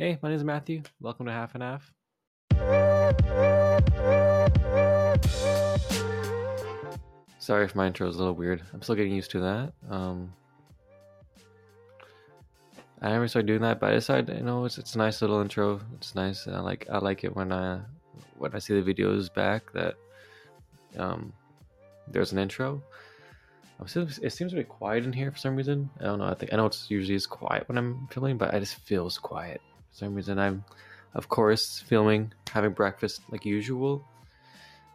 Hey, my name is Matthew. Welcome to Half in Half. Sorry if my intro is a little weird. I'm still getting used to that. Um, I never started doing that, but I decided, you know, it's it's a nice little intro. It's nice. I like I like it when I when I see the videos back that um, there's an intro. It seems to be quiet in here for some reason. I don't know. I think I know it's usually is quiet when I'm filming, but I just feels quiet for some reason. I'm, of course, filming, having breakfast like usual.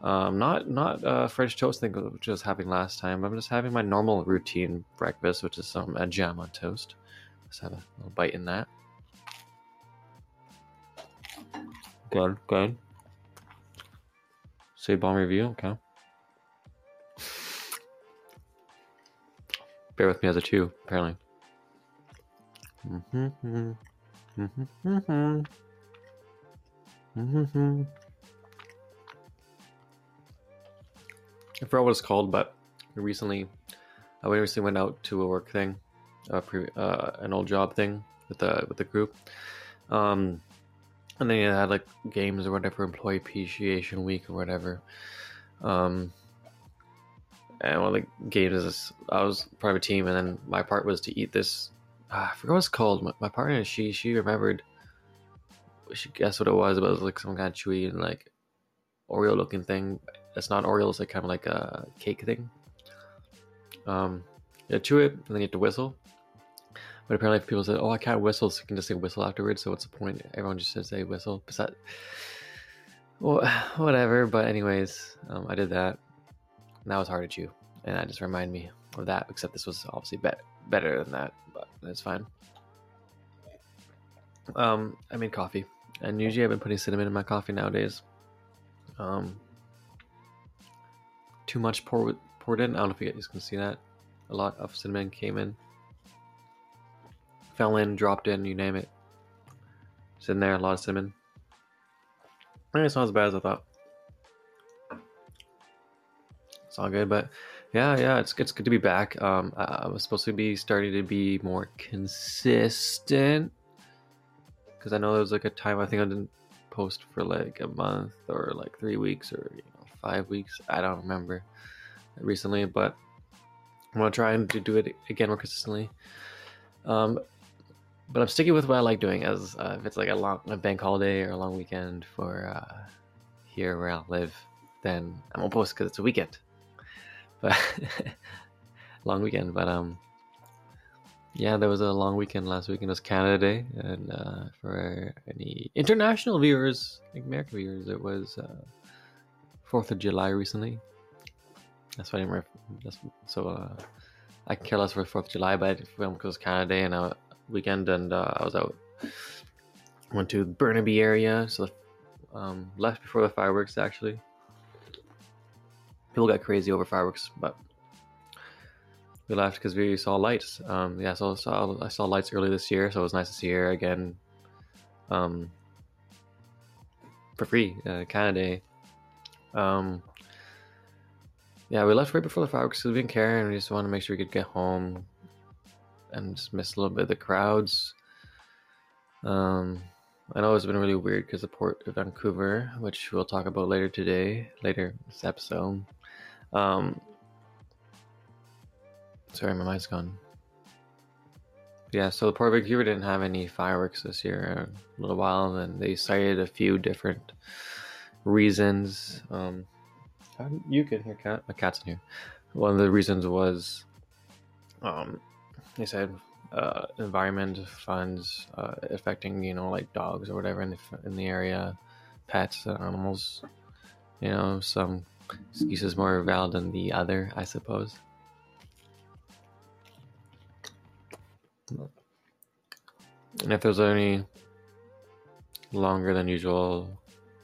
Um, not not uh, French toast thing which I was having last time. I'm just having my normal routine breakfast, which is some a jam on toast. Let's have a little bite in that. Good, good. Say bomb review, okay. Bear with me as a two, apparently. Mm-hmm. I forgot what it's called, but recently, I recently went out to a work thing, pre, uh, an old job thing with the with the group, um, and then you had like games or whatever, employee appreciation week or whatever, um, and one of the games is I was part of a team, and then my part was to eat this. Uh, I forgot what it's called. My, my partner, she she remembered. She guessed what it was, but it was like some kind of chewy and like Oreo looking thing. It's not Oreo. It's like kind of like a cake thing. Um, you chew it, and then you have to whistle. But apparently, people said, "Oh, I can't whistle," so you can just say whistle afterwards. So what's the point? Everyone just says say whistle. Besides, well, whatever. But anyways, um, I did that. And that was hard to chew, and that just reminded me of that. Except this was obviously be- better than that, but it's fine. Um, I made coffee, and usually I've been putting cinnamon in my coffee nowadays. Um, too much poured poured in. I don't know if you guys can see that. A lot of cinnamon came in, fell in, dropped in, you name it. It's in there. A lot of cinnamon. And it's not as bad as I thought. It's all good, but yeah, yeah, it's it's good to be back. Um, I, I was supposed to be starting to be more consistent because I know there was like a time I think I didn't post for like a month or like three weeks or you know five weeks. I don't remember recently, but I'm gonna try and do it again more consistently. Um, but I'm sticking with what I like doing. As uh, if it's like a long a bank holiday or a long weekend for uh, here where I live, then I'm gonna post because it's a weekend. But long weekend, but um, yeah, there was a long weekend last weekend. It was Canada Day, and uh, for any international viewers, like American viewers, it was uh, Fourth of July recently. That's why I. Ref- that's, so uh, I can care less for Fourth of July, but I because it was Canada Day and a weekend, and uh, I was out. Went to Burnaby area, so um, left before the fireworks actually people got crazy over fireworks, but we left because we saw lights. Um, yeah, so saw, I saw lights early this year, so it was nice to see her again um, for free, uh, Canada. Um, yeah, we left right before the fireworks because we didn't care and we just wanted to make sure we could get home and just miss a little bit of the crowds. Um, I know it's been really weird because the port of Vancouver, which we'll talk about later today, later this episode, um, sorry, my mind's gone. Yeah, so the Port Vancouver didn't have any fireworks this year a little while, and they cited a few different reasons. Um, you can hear cat. My cat's in here. One of the reasons was, um, they said uh, environment funds uh, affecting you know like dogs or whatever in the in the area, pets, animals. You know, some excuse is more valid than the other, I suppose. And if there's any longer than usual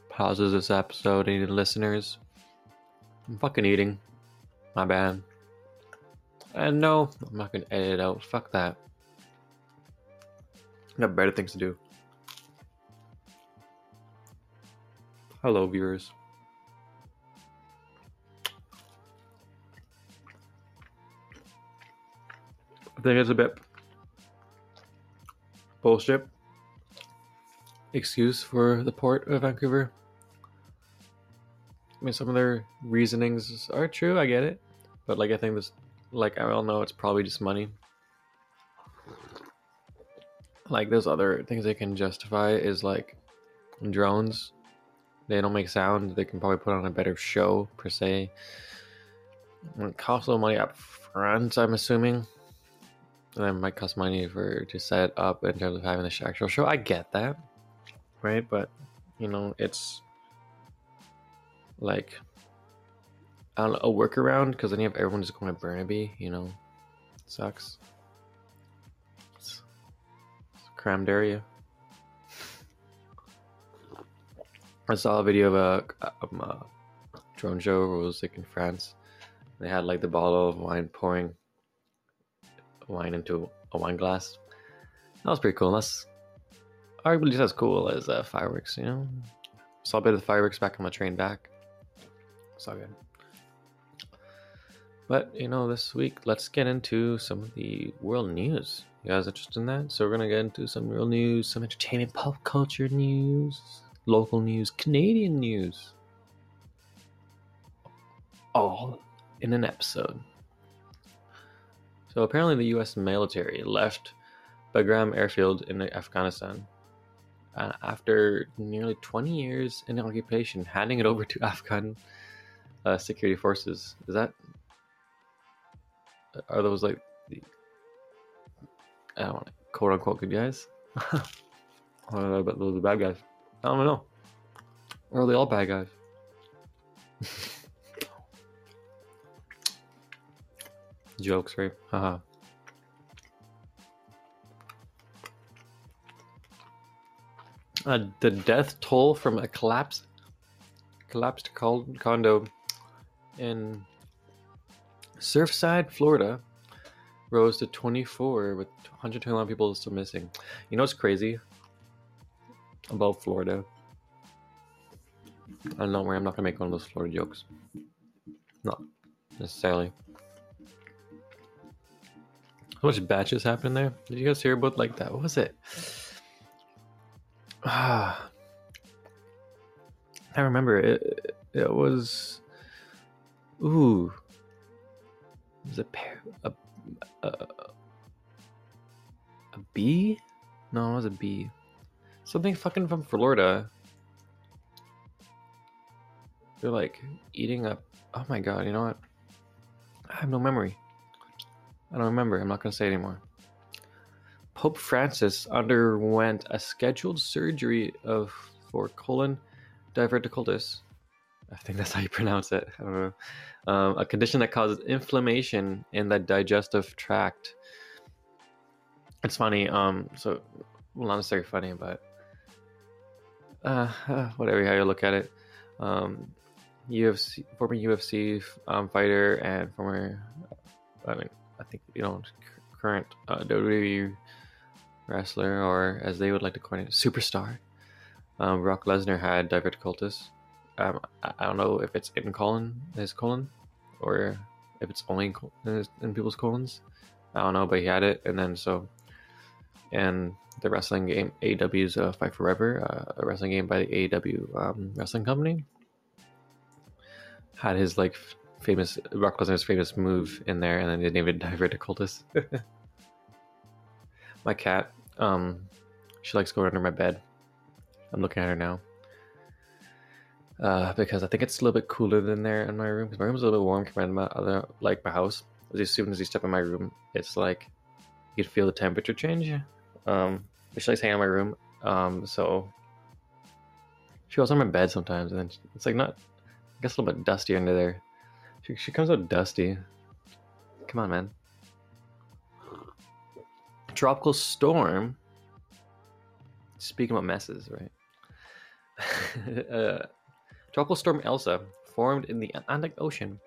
pauses this episode, any listeners, I'm fucking eating. My bad. And no, I'm not gonna edit it out. Fuck that. I got better things to do. Hello, viewers. I think it's a bit bullshit excuse for the port of Vancouver. I mean, some of their reasonings are true. I get it, but like I think this, like I all know, it's probably just money. Like there's other things they can justify is like drones. They don't make sound. They can probably put on a better show per se. It costs a little money up front, I'm assuming. And it might cost money for to set up in terms of having the actual show. I get that, right? But you know, it's like I don't know, a workaround because then you have everyone just going to Burnaby. You know, sucks. It's, it's a crammed area. I saw a video of a, um, a drone show it was like in France. They had like the bottle of wine pouring wine into a wine glass. That was pretty cool. That's arguably just as cool as uh, fireworks, you know? Saw a bit of fireworks back on the train back. So good. But, you know, this week, let's get into some of the world news. You guys interested in that? So, we're going to get into some real news, some entertainment, pop culture news, local news, Canadian news. All in an episode. So apparently, the U.S. military left Bagram airfield in Afghanistan uh, after nearly 20 years in occupation, handing it over to Afghan uh, security forces. Is that are those like the I don't know, quote unquote good guys? I don't know, but those bad guys. I don't know. Are they all bad guys? Jokes, right? Haha. Uh, the death toll from a collapse, collapsed condo in Surfside, Florida, rose to 24, with 121 people still missing. You know what's crazy about Florida? I don't know where I'm not gonna make one of those Florida jokes. Not necessarily. How much batches happened there? Did you guys hear about like that? What was it? Ah, I remember it. It was. Ooh. It was a pair. A, a, a bee? No, it was a bee. Something fucking from Florida. They're like eating up. Oh my god! You know what? I have no memory. I don't remember. I'm not going to say anymore. Pope Francis underwent a scheduled surgery of for colon diverticulitis. I think that's how you pronounce it. I don't know. Um, a condition that causes inflammation in the digestive tract. It's funny. Um, so, well, not necessarily funny, but uh, whatever how you look at it. Um, UFC former UFC um, fighter and former, I mean, I think you know current uh, WWE wrestler, or as they would like to coin it, superstar. Um, Brock Lesnar had diverticulitis. Um, I, I, don't know if it's in colon, his colon, or if it's only in, his, in, people's colons. I don't know, but he had it, and then so, and the wrestling game AEW's uh, Fight Forever, uh, a wrestling game by the AEW um, wrestling company, had his like famous Brock Lesnar's famous move in there, and then they named it cultus. my cat, um, she likes going under my bed. I'm looking at her now. Uh, because I think it's a little bit cooler than there in my room. Because my room's a little bit warm compared to my other, like my house. As soon as you step in my room, it's like you can feel the temperature change. Um, she likes hanging in my room. Um, so she goes on my bed sometimes, and then it's like not, I guess a little bit dusty under there. She, she comes out dusty. Come on, man. Tropical storm. Speaking about messes, right? uh, tropical storm Elsa formed in the Atlantic Ocean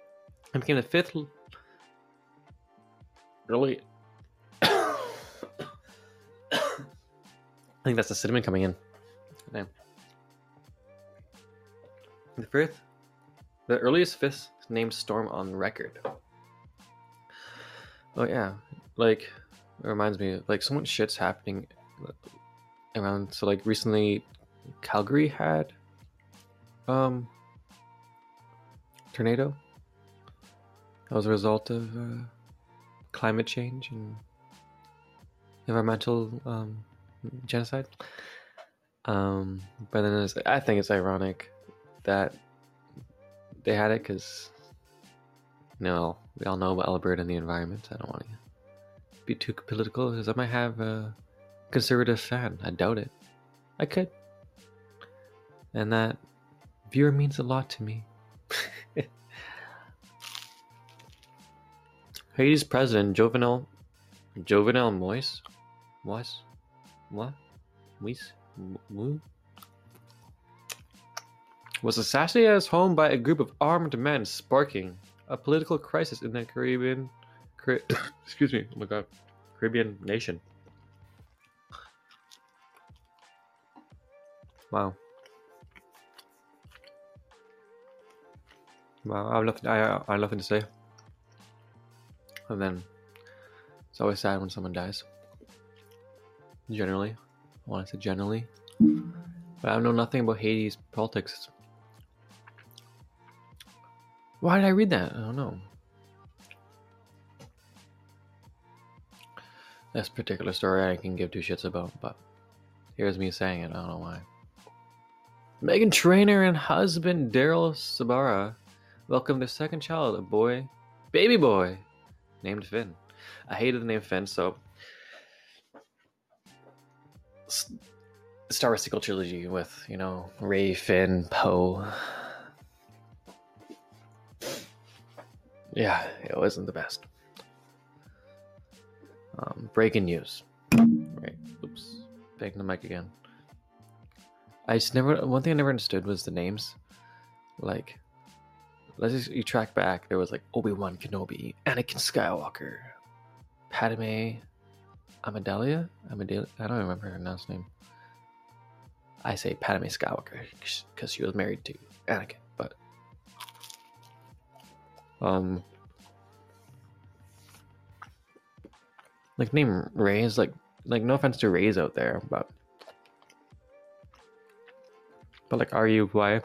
and became the fifth really. I think that's the cinnamon coming in. Damn. The fifth, the earliest fifth named storm on record. Oh yeah, like it reminds me, like so much shit's happening around. So like recently, Calgary had um tornado. That was a result of uh, climate change and environmental um, genocide. Um, but then I think it's ironic that they had it because, you know, we all know about Alberta and the environment. I don't want to be too political because I might have a conservative fan. I doubt it. I could. And that viewer means a lot to me. Haiti's president, Jovenel, Jovenel Moise, Moise, what, Moise, Moise, was assassinated at his home by a group of armed men, sparking a political crisis in the Caribbean, Car- excuse me, oh my god, Caribbean nation. Wow. Wow, I have nothing. I, I have nothing to say. And then it's always sad when someone dies. Generally, I want to say generally, but I know nothing about Haiti's politics. Why did I read that? I don't know. This particular story I can give two shits about, but here's me saying it. I don't know why. Meghan Trainor and husband Daryl Sabara welcomed their second child, a boy, baby boy, named Finn. I hated the name Finn, so Star Wars sequel trilogy with you know Rey, Finn, Poe. Yeah, it wasn't the best. Um, breaking news. Right. Oops. Banging the mic again. I just never. One thing I never understood was the names. Like, let's just you track back. There was like Obi Wan Kenobi, Anakin Skywalker, Padme, Amidala. Amidala. I don't remember her last name. I say Padme Skywalker because she was married to Anakin, um, like name Rey is like like no offense to Rays out there, but but like R U Y,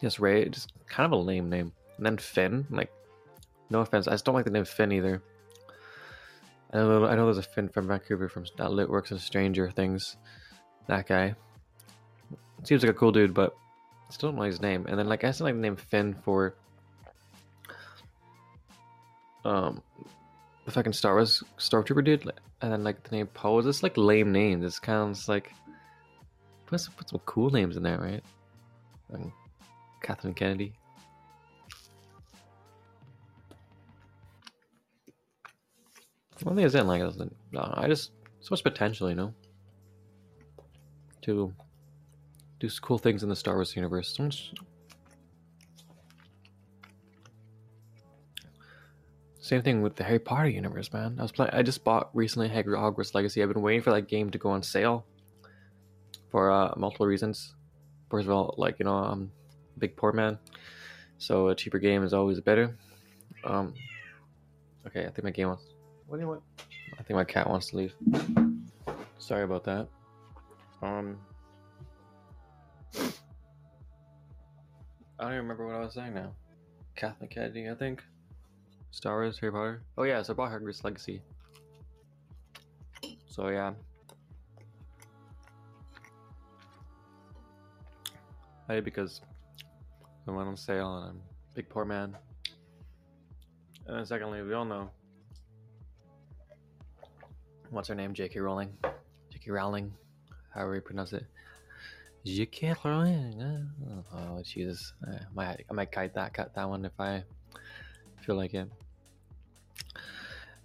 yes Ray, just kind of a lame name. And then Finn, like no offense, I just don't like the name Finn either. I know, I know there's a Finn from Vancouver from that lit works in Stranger Things. That guy seems like a cool dude, but still don't know his name. And then like I still like the name Finn for um the fucking Star Wars Stormtrooper dude, and then like the name Poe. It's just like lame names. It's kind of like put some, put some cool names in there, right? And Kathleen Kennedy. One thing I didn't like I just so much potential, you know, to do cool things in the Star Wars universe. So much... Same thing with the Harry Potter universe, man. I was playing. I just bought recently Hogwarts Legacy. I've been waiting for that game to go on sale for uh, multiple reasons. First of all, like you know, I'm a big poor man, so a cheaper game is always better. Um, okay, I think my game wants. What do you want? I think my cat wants to leave. Sorry about that. Um, I don't even remember what I was saying now. Kathleen Kennedy, I think. Star Wars, Harry Potter. Oh yeah, so I bought Hogwarts Legacy. So yeah. I did because it went on sale and I'm a big poor man. And then secondly, we all know what's her name? J.K. Rowling. J.K. Rowling, however you pronounce it. J.K. Rowling. Uh, oh Jesus! I might I might cut that cut that one if I feel like it.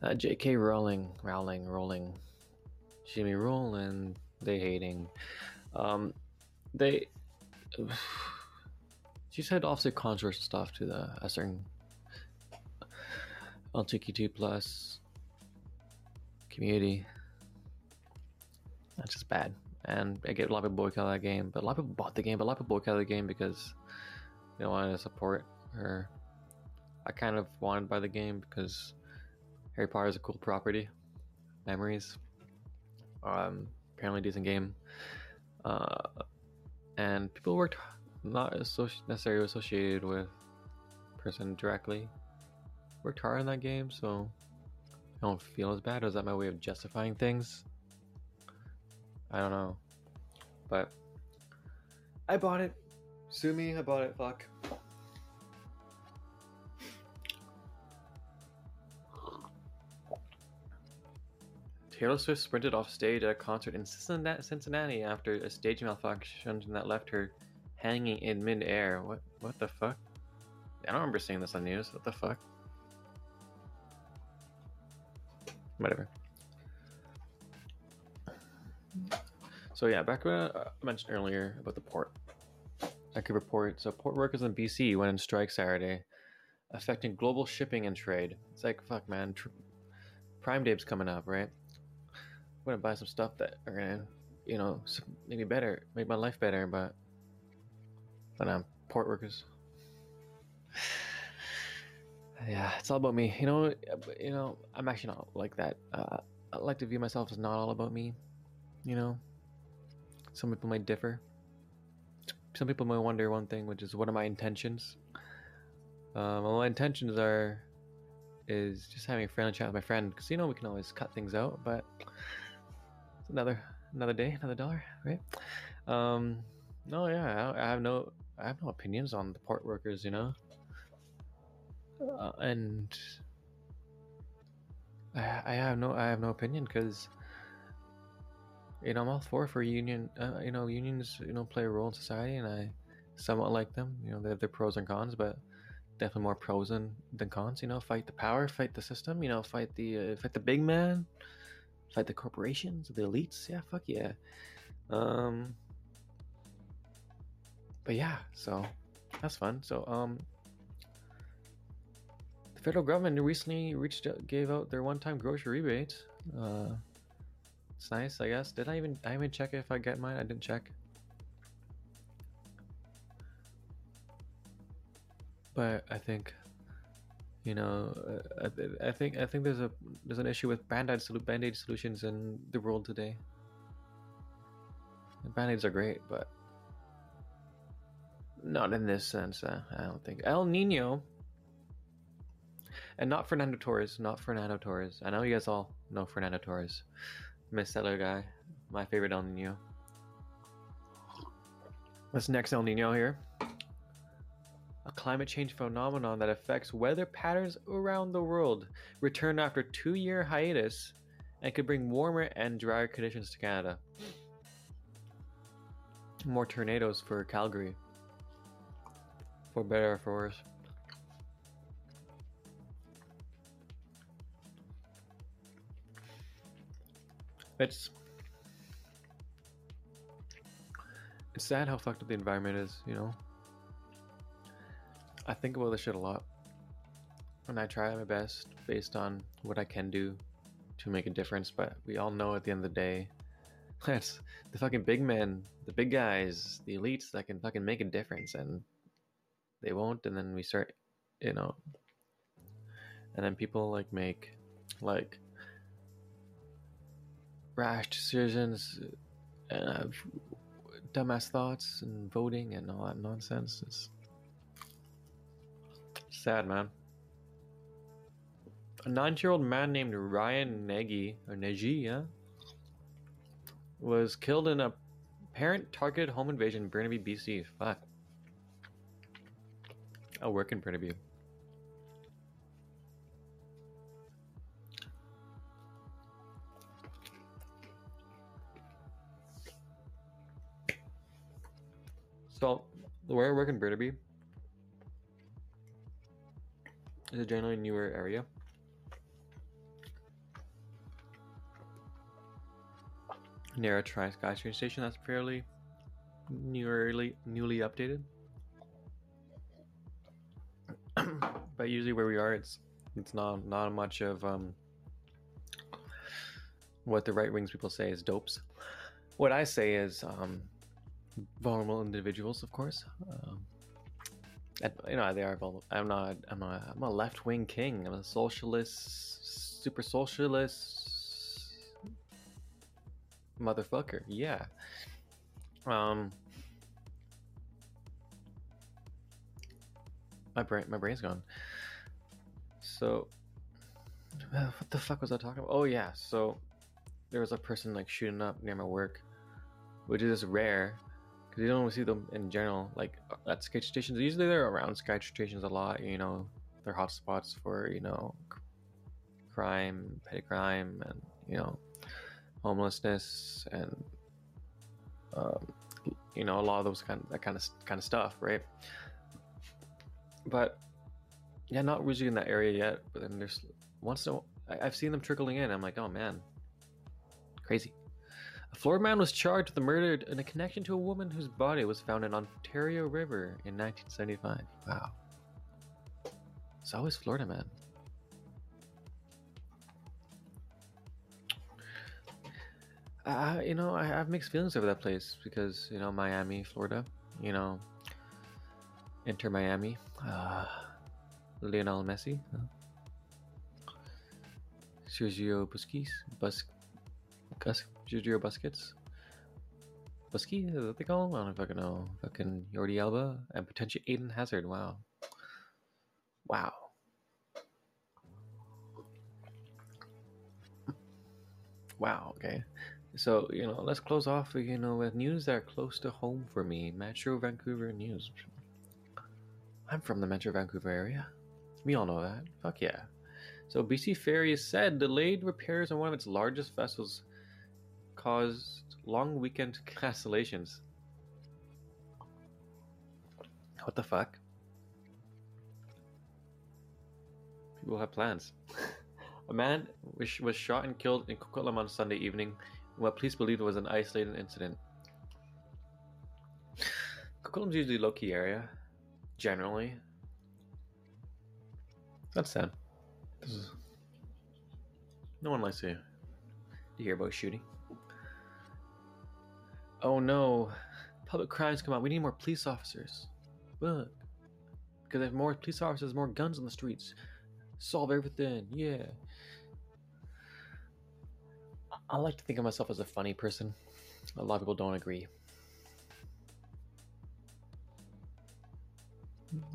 Uh, J.K. Rowling, Rowling, Rolling, Jimmy Rowling. They hating. Um, they. She said offset controversial stuff to the a certain LGBTQ plus community. That's just bad. And I get a lot of people boycott that game, but a lot of people bought the game, but a lot of people boycott the game because they wanted to support her. I kind of wanted to buy the game because Harry Potter is a cool property. Memories. Um, apparently decent game. Uh, and people worked not associ- necessarily associated with person directly worked hard on that game, so I don't feel as bad. Is that my way of justifying things? I don't know, but I bought it. Sue me, I bought it. Fuck. Taylor Swift sprinted off stage at a concert in Cincinnati after a stage malfunction that left her hanging in midair. What? What the fuck? I don't remember seeing this on news. What the fuck? Whatever. So yeah, back when I uh, mentioned earlier about the port. I could report. So port workers in BC went on strike Saturday, affecting global shipping and trade. It's like fuck, man. Prime Day's coming up, right? I'm gonna buy some stuff that are gonna, you know, maybe better, make my life better. But, but I'm port workers. yeah, it's all about me. You know, you know, I'm actually not like that. Uh, I like to view myself as not all about me. You know, some people might differ. Some people might wonder one thing, which is what are my intentions? Um, well, my intentions are is just having a friendly chat with my friend because you know we can always cut things out, but another another day, another dollar, right? Um, no, yeah, I, I have no I have no opinions on the port workers, you know, uh, and I, I have no I have no opinion because you know I'm all for for union. Uh, you know, unions you know play a role in society, and I somewhat like them. You know, they have their pros and cons, but definitely more pros than, than cons. You know, fight the power, fight the system. You know, fight the uh, fight the big man fight the corporations, the elites. Yeah, fuck yeah. Um, but yeah, so that's fun. So um, the federal government recently reached out, gave out their one-time grocery rebate. Uh, it's nice, I guess. Did I even I even check if I get mine? I didn't check. But I think you know, uh, I, I, think I think there's a there's an issue with band-aid band-aid solutions in the world today. Band-aids are great, but not in this sense. Uh, I don't think El Nino, and not Fernando Torres, not Fernando Torres. I know you guys all know Fernando Torres, Miss Seller guy, my favorite El Nino. what's next El Nino here climate change phenomenon that affects weather patterns around the world, returned after two year hiatus and could bring warmer and drier conditions to Canada. More tornadoes for Calgary. For better or for worse. It's it's sad how fucked up the environment is, you know. I think about this shit a lot. And I try my best based on what I can do to make a difference, but we all know at the end of the day, that's the fucking big men, the big guys, the elites that can fucking make a difference, and they won't, and then we start, you know, and then people like make like rash decisions and have dumbass thoughts and voting and all that nonsense. It's Sad, man. A nine-year-old man named Ryan Nagy, or Nagy, yeah, was killed in a parent-targeted home invasion in Burnaby, BC. Fuck. I work in Burnaby. So, the where I work in Burnaby, It's a generally newer area. Near a Tri Sky train station that's fairly newly newly updated. but usually where we are, it's it's not not much of um, what the right wings people say is dopes. What I say is um, vulnerable individuals, of course. Um, you know they are. I'm not. I'm not. I'm a left wing king. I'm a socialist, super socialist, motherfucker. Yeah. Um. My brain, my brain's gone. So, uh, what the fuck was I talking about? Oh yeah, so there was a person like shooting up near my work, which is rare because you don't see them in general like at skate stations. Usually they're around skate stations a lot. You know, they're hot spots for you know crime, petty crime, and you know homelessness and um, you know a lot of those kind of, that kind of kind of stuff, right? But yeah, not usually in that area yet. But then there's once in a, I've seen them trickling in. I'm like, oh man, crazy. A Florida man was charged with the murder in a connection to a woman whose body was found in Ontario River in 1975. Wow. It's always Florida man. Uh, you know, I have mixed feelings over that place because, you know, Miami, Florida, you know, Inter Miami, uh, Lionel Messi, uh, Sergio Busquets, Bus, Gus, Sergio Busquets, Busky, is that what they call him? I don't fucking know. Fucking Jordi Alba and potentially Eden Hazard. Wow. Wow. Wow, okay. So, you know, let's close off, you know, with news that are close to home for me. Metro Vancouver news. I'm from the Metro Vancouver area. We all know that. Fuck yeah. So, BC Ferries said delayed repairs on one of its largest vessels caused long weekend cancellations. What the fuck? People have plans. A man was shot and killed in Coquitlam on Sunday evening what police believed was an isolated incident. Coquitlam's usually a low-key area, generally. That's sad. Is... No one likes to, to hear about shooting. Oh no, public crimes come out. We need more police officers. Look, because if more police officers, more guns on the streets. Solve everything. Yeah. I like to think of myself as a funny person. A lot of people don't agree.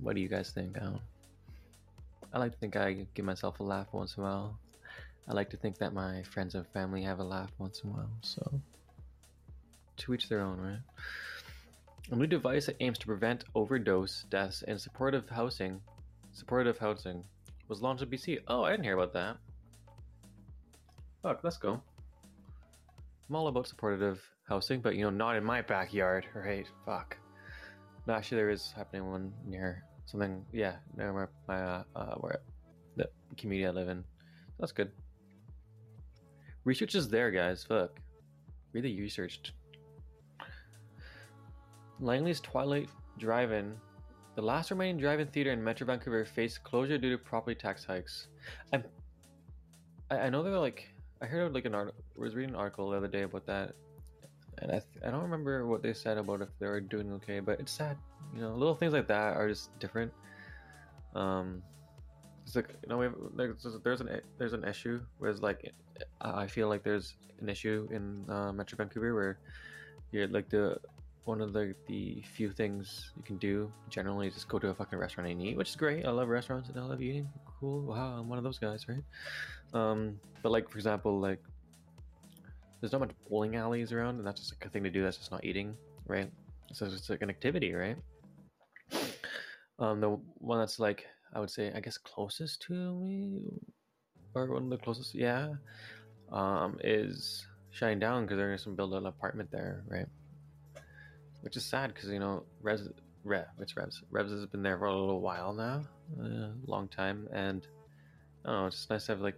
What do you guys think? I, I like to think I give myself a laugh once in a while. I like to think that my friends and family have a laugh once in a while. So, to each their own, right? A new device that aims to prevent overdose deaths in supportive housing, supportive housing, was launched in BC. Oh, I didn't hear about that. Fuck, let's go. I'm all about supportive housing, but you know, not in my backyard, right? Fuck. No, actually, there is happening one near something. Yeah, near my, my uh, uh, where the community I live in. That's good. Research is there, guys. Fuck. Read the research. Langley's Twilight Drive-In, the last remaining drive-in theater in Metro Vancouver, faced closure due to property tax hikes. I'm, I, I know they're like I heard like an article. Was reading an article the other day about that, and I th- I don't remember what they said about if they were doing okay. But it's sad, you know. Little things like that are just different. Um, it's like you know we have, there's there's an there's an issue whereas like I feel like there's an issue in uh, Metro Vancouver where you're like the one of the the few things you can do generally is just go to a fucking restaurant and eat, which is great. I love restaurants and I love eating. Cool. Wow, I'm one of those guys, right? Um, but like for example, like there's not much bowling alleys around, and that's just like a thing to do. That's just not eating, right? So it's like an activity, right? Um, the one that's like I would say I guess closest to me, or one of the closest, yeah, um, is Shinedown Down because they're gonna build an apartment there, right? Which is sad because you know Revs, Rev, it's Revs. Revs has been there for a little while now, a long time, and oh, it's just nice to have like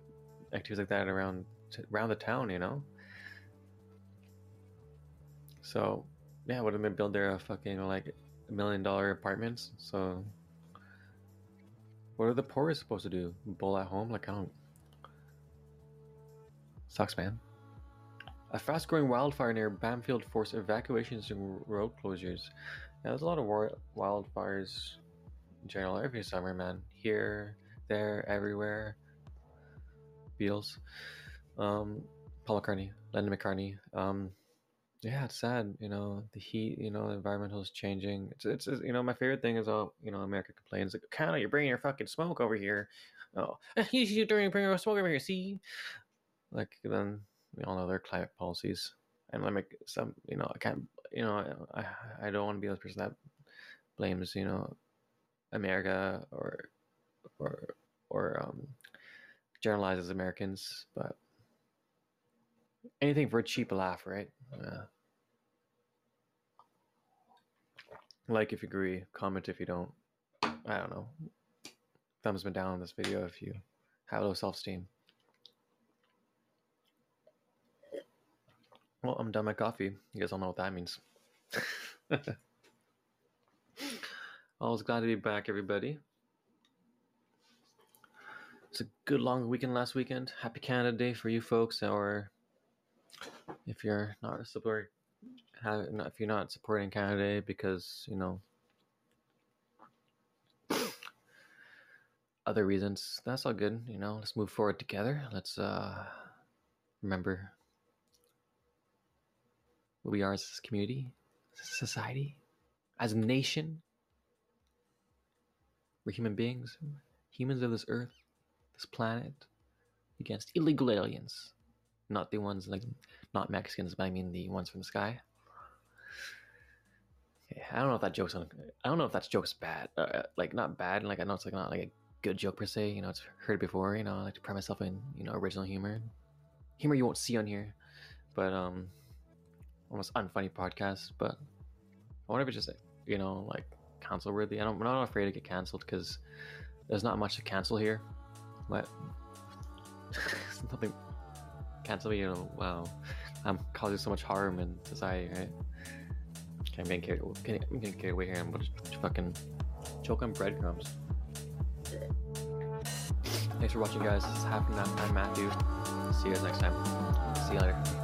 activities like that around around the town, you know. So, yeah, would have been build there a fucking like a million dollar apartments. So, what are the poorest supposed to do? Bowl at home? Like I don't. Sucks, man. A fast growing wildfire near Bamfield forced evacuations and road closures. Yeah, there's a lot of wildfires in general every summer, man. Here, there, everywhere. Beatles. Um, Paul McCartney, Lennon McCartney. Um, yeah, it's sad. You know, the heat. You know, the environmental is changing. It's, it's, it's you know, my favorite thing is all you know, America complains like, "Canada, you're bringing your fucking smoke over here." Oh, you're bringing your smoke over here. See, like then we all know their climate policies, and let me some. You know, I can't. You know, I I don't want to be the person that blames you know America or or or um, generalizes Americans, but anything for a cheap laugh, right? Like if you agree, comment if you don't. I don't know. Thumbs been down on this video if you have low self esteem. Well, I'm done my coffee. You guys all know what that means. Always glad to be back, everybody. It's a good long weekend last weekend. Happy Canada Day for you folks, or if you're not support, if you're not supporting Canada Day because you know other reasons, that's all good. You know, let's move forward together. Let's uh, remember who we are as a community, as a society, as a nation. We're human beings, humans of this earth, this planet, against illegal aliens. Not the ones like, not Mexicans, but I mean the ones from the sky. Yeah, I don't know if that joke's on. I don't know if that joke's bad. Uh, like not bad. Like I know it's like not like a good joke per se. You know, it's heard before. You know, I like to pride myself in you know original humor, humor you won't see on here. But um, almost unfunny podcast, but I wonder if it's just you know like cancel worthy. I I'm not afraid to get canceled because there's not much to cancel here. But nothing cancel me. You know, wow, I'm causing so much harm in society, right? I'm getting carried, I'm getting carried away here. I'm to fucking choke on breadcrumbs. Thanks for watching, guys. This is Half I'm Matthew. See you guys next time. See you later.